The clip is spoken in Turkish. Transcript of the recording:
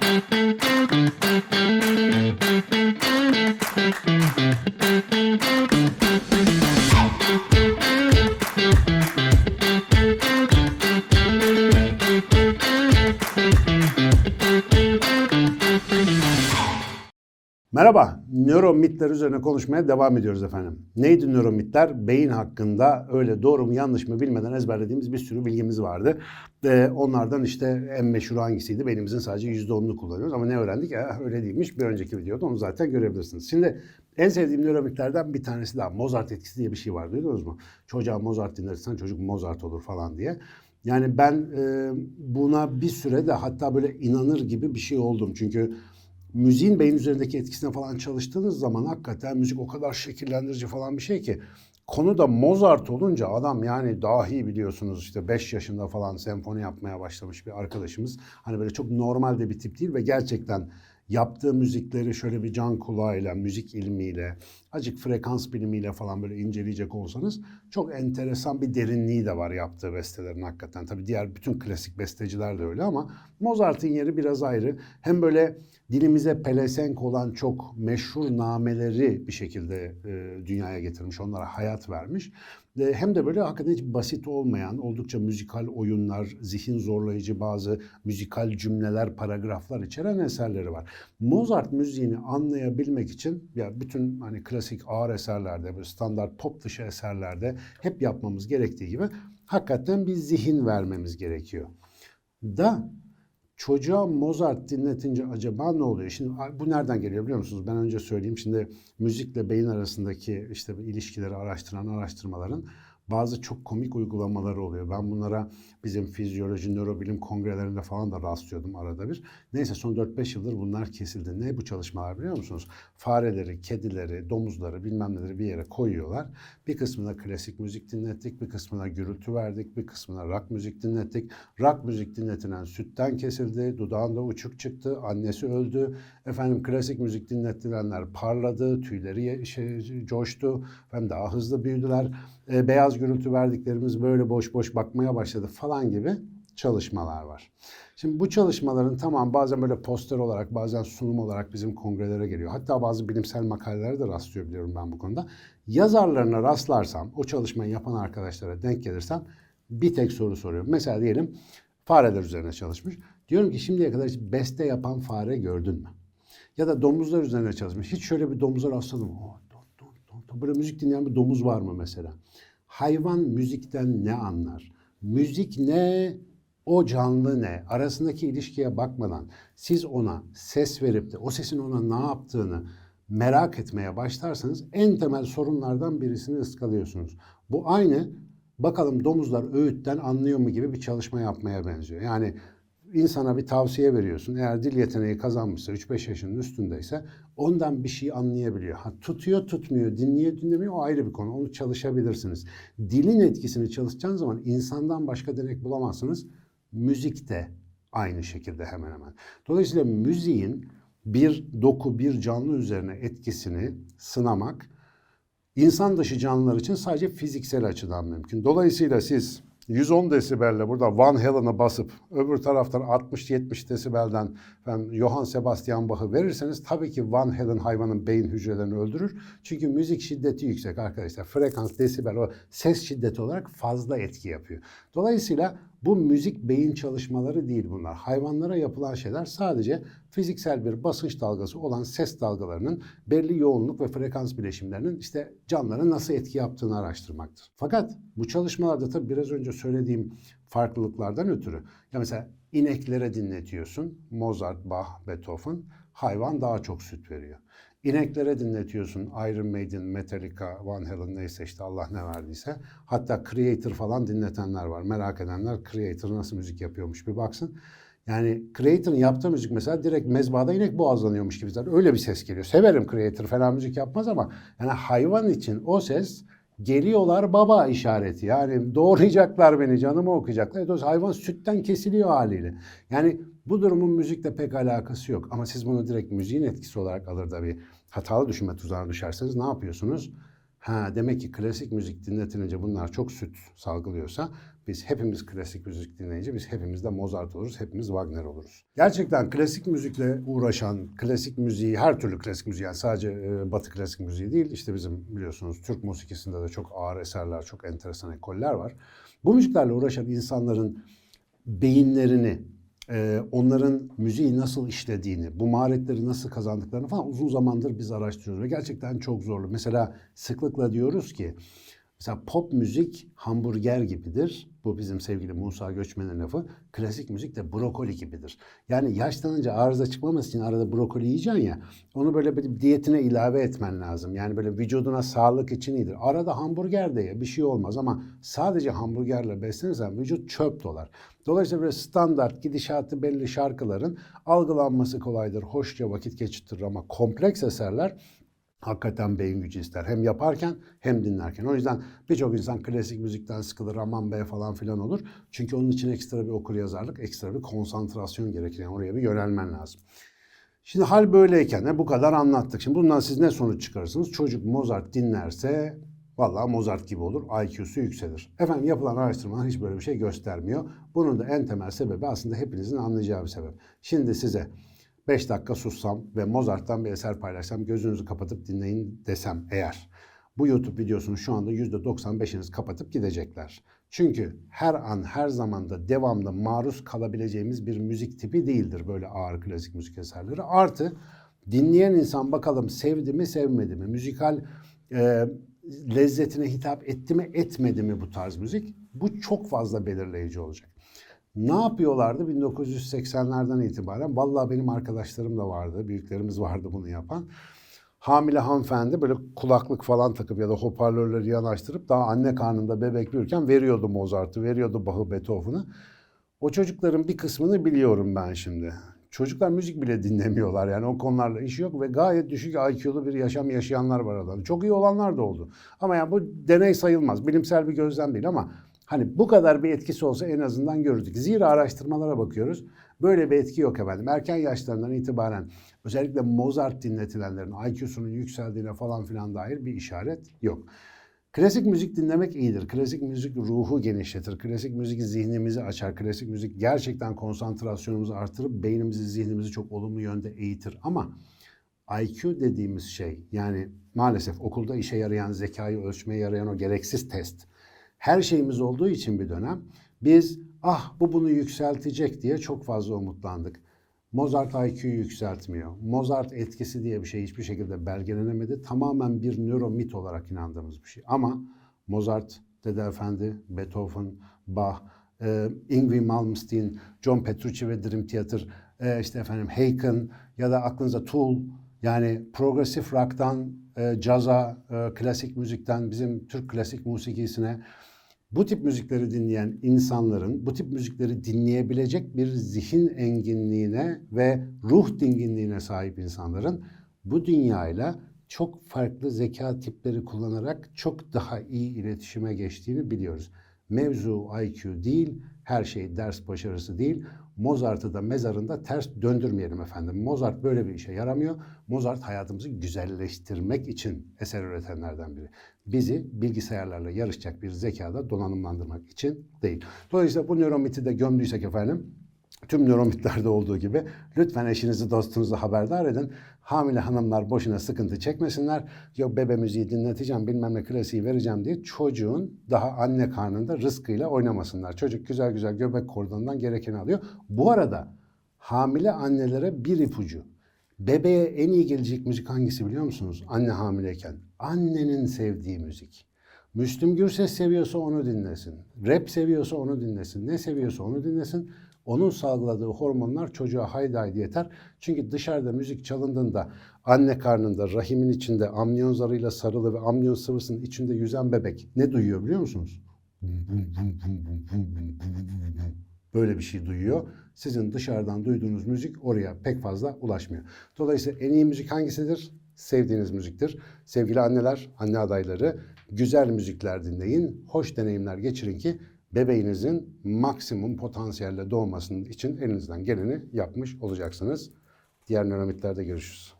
Thank you. Merhaba, nöromitler üzerine konuşmaya devam ediyoruz efendim. Neydi nöromitler? Beyin hakkında öyle doğru mu yanlış mı bilmeden ezberlediğimiz bir sürü bilgimiz vardı. Ee, onlardan işte en meşhur hangisiydi? Beynimizin sadece %10'unu kullanıyoruz ama ne öğrendik? Eh, öyle değilmiş. Bir önceki videoda onu zaten görebilirsiniz. Şimdi en sevdiğim nöromitlerden bir tanesi daha. Mozart etkisi diye bir şey var duydunuz mu? Çocuğa Mozart dinlersen çocuk Mozart olur falan diye. Yani ben e, buna bir süre de hatta böyle inanır gibi bir şey oldum. Çünkü müziğin beyin üzerindeki etkisine falan çalıştığınız zaman hakikaten müzik o kadar şekillendirici falan bir şey ki konu da Mozart olunca adam yani dahi biliyorsunuz işte 5 yaşında falan senfoni yapmaya başlamış bir arkadaşımız. Hani böyle çok normal de bir tip değil ve gerçekten yaptığı müzikleri şöyle bir can kulağıyla, müzik ilmiyle, acık frekans bilimiyle falan böyle inceleyecek olsanız çok enteresan bir derinliği de var yaptığı bestelerin hakikaten. Tabii diğer bütün klasik besteciler de öyle ama Mozart'ın yeri biraz ayrı. Hem böyle dilimize pelesenk olan çok meşhur nameleri bir şekilde e, dünyaya getirmiş, onlara hayat vermiş. E, hem de böyle hakikaten hiç basit olmayan, oldukça müzikal oyunlar, zihin zorlayıcı bazı müzikal cümleler, paragraflar içeren eserleri var. Mozart müziğini anlayabilmek için ya bütün hani klasik ağır eserlerde, böyle standart pop dışı eserlerde hep yapmamız gerektiği gibi hakikaten bir zihin vermemiz gerekiyor. Da çocuğa Mozart dinletince acaba ne oluyor? Şimdi bu nereden geliyor biliyor musunuz? Ben önce söyleyeyim. Şimdi müzikle beyin arasındaki işte ilişkileri araştıran araştırmaların bazı çok komik uygulamaları oluyor. Ben bunlara bizim fizyoloji, nörobilim kongrelerinde falan da rastlıyordum arada bir. Neyse son 4-5 yıldır bunlar kesildi. Ne bu çalışmalar biliyor musunuz? Fareleri, kedileri, domuzları bilmem neleri bir yere koyuyorlar. Bir kısmına klasik müzik dinlettik, bir kısmına gürültü verdik, bir kısmına rock müzik dinlettik. Rock müzik dinletilen sütten kesildi, dudağında uçuk çıktı, annesi öldü. Efendim klasik müzik dinletilenler parladı, tüyleri şey, coştu, hem daha hızlı büyüdüler. E, beyaz gürültü verdiklerimiz böyle boş boş bakmaya başladı falan gibi çalışmalar var. Şimdi bu çalışmaların tamam bazen böyle poster olarak bazen sunum olarak bizim kongrelere geliyor. Hatta bazı bilimsel makalelere de rastlıyor biliyorum ben bu konuda. Yazarlarına rastlarsam, o çalışmayı yapan arkadaşlara denk gelirsem bir tek soru soruyorum. Mesela diyelim fareler üzerine çalışmış. Diyorum ki şimdiye kadar hiç beste yapan fare gördün mü? Ya da domuzlar üzerine çalışmış. Hiç şöyle bir domuza rastladın mı? Oh, Böyle müzik dinleyen bir domuz var mı mesela? Hayvan müzikten ne anlar? Müzik ne? O canlı ne? Arasındaki ilişkiye bakmadan siz ona ses verip de o sesin ona ne yaptığını merak etmeye başlarsanız en temel sorunlardan birisini ıskalıyorsunuz. Bu aynı bakalım domuzlar öğütten anlıyor mu gibi bir çalışma yapmaya benziyor. Yani insana bir tavsiye veriyorsun. Eğer dil yeteneği kazanmışsa 3-5 yaşının üstündeyse ondan bir şey anlayabiliyor. Ha, tutuyor tutmuyor, dinliyor dinlemiyor o ayrı bir konu. Onu çalışabilirsiniz. Dilin etkisini çalışacağınız zaman insandan başka denek bulamazsınız. Müzik de aynı şekilde hemen hemen. Dolayısıyla müziğin bir doku, bir canlı üzerine etkisini sınamak insan dışı canlılar için sadece fiziksel açıdan mümkün. Dolayısıyla siz 110 desibelle burada Van Halen'a basıp öbür taraftan 60-70 desibelden efendim, Johann Sebastian Bach'ı verirseniz tabii ki Van Halen hayvanın beyin hücrelerini öldürür. Çünkü müzik şiddeti yüksek arkadaşlar. Frekans, desibel o ses şiddeti olarak fazla etki yapıyor. Dolayısıyla bu müzik beyin çalışmaları değil bunlar. Hayvanlara yapılan şeyler sadece fiziksel bir basınç dalgası olan ses dalgalarının belli yoğunluk ve frekans bileşimlerinin işte canlılara nasıl etki yaptığını araştırmaktır. Fakat bu çalışmalarda tabii biraz önce söylediğim farklılıklardan ötürü ya mesela ineklere dinletiyorsun Mozart, Bach, Beethoven hayvan daha çok süt veriyor. İneklere dinletiyorsun Iron Maiden, Metallica, Van Halen neyse işte Allah ne verdiyse. Hatta Creator falan dinletenler var. Merak edenler Creator nasıl müzik yapıyormuş bir baksın. Yani Creator'ın yaptığı müzik mesela direkt mezbahada inek boğazlanıyormuş gibi zaten öyle bir ses geliyor. Severim Creator falan müzik yapmaz ama yani hayvan için o ses geliyorlar baba işareti. Yani doğrayacaklar beni, canımı okuyacaklar. Dolayısıyla hayvan sütten kesiliyor haliyle. Yani bu durumun müzikle pek alakası yok. Ama siz bunu direkt müziğin etkisi olarak alır da bir hatalı düşünme tuzağına düşerseniz ne yapıyorsunuz? Ha demek ki klasik müzik dinletilince bunlar çok süt salgılıyorsa biz hepimiz klasik müzik dinleyince biz hepimiz de Mozart oluruz, hepimiz Wagner oluruz. Gerçekten klasik müzikle uğraşan, klasik müziği, her türlü klasik müziği yani sadece e, batı klasik müziği değil işte bizim biliyorsunuz Türk musikisinde de çok ağır eserler, çok enteresan ekoller var. Bu müziklerle uğraşan insanların beyinlerini, e, onların müziği nasıl işlediğini, bu maharetleri nasıl kazandıklarını falan uzun zamandır biz araştırıyoruz ve gerçekten çok zorlu. Mesela sıklıkla diyoruz ki mesela pop müzik hamburger gibidir. Bu bizim sevgili Musa Göçmen'in lafı. Klasik müzik de brokoli gibidir. Yani yaşlanınca arıza çıkmaması için arada brokoli yiyeceksin ya. Onu böyle bir diyetine ilave etmen lazım. Yani böyle vücuduna sağlık için iyidir. Arada hamburger de ye bir şey olmaz ama sadece hamburgerle beslenirsen vücut çöp dolar. Dolayısıyla böyle standart gidişatı belli şarkıların algılanması kolaydır. Hoşça vakit geçirtir ama kompleks eserler hakikaten beyin gücü ister. Hem yaparken hem dinlerken. O yüzden birçok insan klasik müzikten sıkılır, aman be falan filan olur. Çünkü onun için ekstra bir okur yazarlık, ekstra bir konsantrasyon gerekir. Yani oraya bir yönelmen lazım. Şimdi hal böyleyken de bu kadar anlattık. Şimdi bundan siz ne sonuç çıkarırsınız? Çocuk Mozart dinlerse Vallahi Mozart gibi olur, IQ'su yükselir. Efendim yapılan araştırmalar hiç böyle bir şey göstermiyor. Bunun da en temel sebebi aslında hepinizin anlayacağı bir sebep. Şimdi size 5 dakika sussam ve Mozart'tan bir eser paylaşsam gözünüzü kapatıp dinleyin desem eğer. Bu YouTube videosunu şu anda %95'iniz kapatıp gidecekler. Çünkü her an her zamanda devamlı maruz kalabileceğimiz bir müzik tipi değildir böyle ağır klasik müzik eserleri. Artı dinleyen insan bakalım sevdi mi sevmedi mi? Müzikal e, lezzetine hitap etti mi etmedi mi bu tarz müzik? Bu çok fazla belirleyici olacak. Ne yapıyorlardı 1980'lerden itibaren? Vallahi benim arkadaşlarım da vardı, büyüklerimiz vardı bunu yapan. Hamile hanımefendi böyle kulaklık falan takıp ya da hoparlörleri yanaştırıp daha anne karnında bebek büyürken veriyordu Mozart'ı, veriyordu Bach'ı, Beethoven'ı. O çocukların bir kısmını biliyorum ben şimdi. Çocuklar müzik bile dinlemiyorlar yani o konularla işi yok ve gayet düşük IQ'lu bir yaşam yaşayanlar var aralarında. Çok iyi olanlar da oldu. Ama yani bu deney sayılmaz. Bilimsel bir gözlem değil ama hani bu kadar bir etkisi olsa en azından görürdük. Zira araştırmalara bakıyoruz. Böyle bir etki yok efendim. Erken yaşlarından itibaren özellikle Mozart dinletilenlerin IQ'sunun yükseldiğine falan filan dair bir işaret yok. Klasik müzik dinlemek iyidir. Klasik müzik ruhu genişletir. Klasik müzik zihnimizi açar. Klasik müzik gerçekten konsantrasyonumuzu artırıp beynimizi, zihnimizi çok olumlu yönde eğitir. Ama IQ dediğimiz şey yani maalesef okulda işe yarayan, zekayı ölçmeye yarayan o gereksiz test. Her şeyimiz olduğu için bir dönem biz ah bu bunu yükseltecek diye çok fazla umutlandık. Mozart IQ'yu yükseltmiyor. Mozart etkisi diye bir şey hiçbir şekilde belgelenemedi. Tamamen bir nöromit olarak inandığımız bir şey. Ama Mozart, Dede Efendi, Beethoven, Bach, e, Ingrid Malmsteen, John Petrucci ve Dream Theater, e, işte efendim Haken ya da aklınıza Tool yani progresif rock'tan e, caza, e, klasik müzikten bizim Türk klasik musikisine bu tip müzikleri dinleyen insanların bu tip müzikleri dinleyebilecek bir zihin enginliğine ve ruh dinginliğine sahip insanların bu dünyayla çok farklı zeka tipleri kullanarak çok daha iyi iletişime geçtiğini biliyoruz. Mevzu IQ değil, her şey ders başarısı değil. Mozart'ı da mezarında ters döndürmeyelim efendim. Mozart böyle bir işe yaramıyor. Mozart hayatımızı güzelleştirmek için eser üretenlerden biri. Bizi bilgisayarlarla yarışacak bir zekada donanımlandırmak için değil. Dolayısıyla bu nöromiti de gömdüysek efendim tüm nöromitlerde olduğu gibi lütfen eşinizi dostunuzu haberdar edin. Hamile hanımlar boşuna sıkıntı çekmesinler. Yok bebe müziği dinleteceğim bilmem ne klasiği vereceğim diye çocuğun daha anne karnında rızkıyla oynamasınlar. Çocuk güzel güzel göbek kordonundan gerekeni alıyor. Bu arada hamile annelere bir ipucu. Bebeğe en iyi gelecek müzik hangisi biliyor musunuz? Anne hamileyken. Annenin sevdiği müzik. Müslüm Gürses seviyorsa onu dinlesin. Rap seviyorsa onu dinlesin. Ne seviyorsa onu dinlesin. Onun salgıladığı hormonlar çocuğa haydi haydi yeter. Çünkü dışarıda müzik çalındığında anne karnında rahimin içinde amniyon zarıyla sarılı ve amniyon sıvısının içinde yüzen bebek ne duyuyor biliyor musunuz? Böyle bir şey duyuyor. Sizin dışarıdan duyduğunuz müzik oraya pek fazla ulaşmıyor. Dolayısıyla en iyi müzik hangisidir? Sevdiğiniz müziktir. Sevgili anneler, anne adayları güzel müzikler dinleyin, hoş deneyimler geçirin ki bebeğinizin maksimum potansiyelle doğmasının için elinizden geleni yapmış olacaksınız. Diğer nöromitlerde görüşürüz.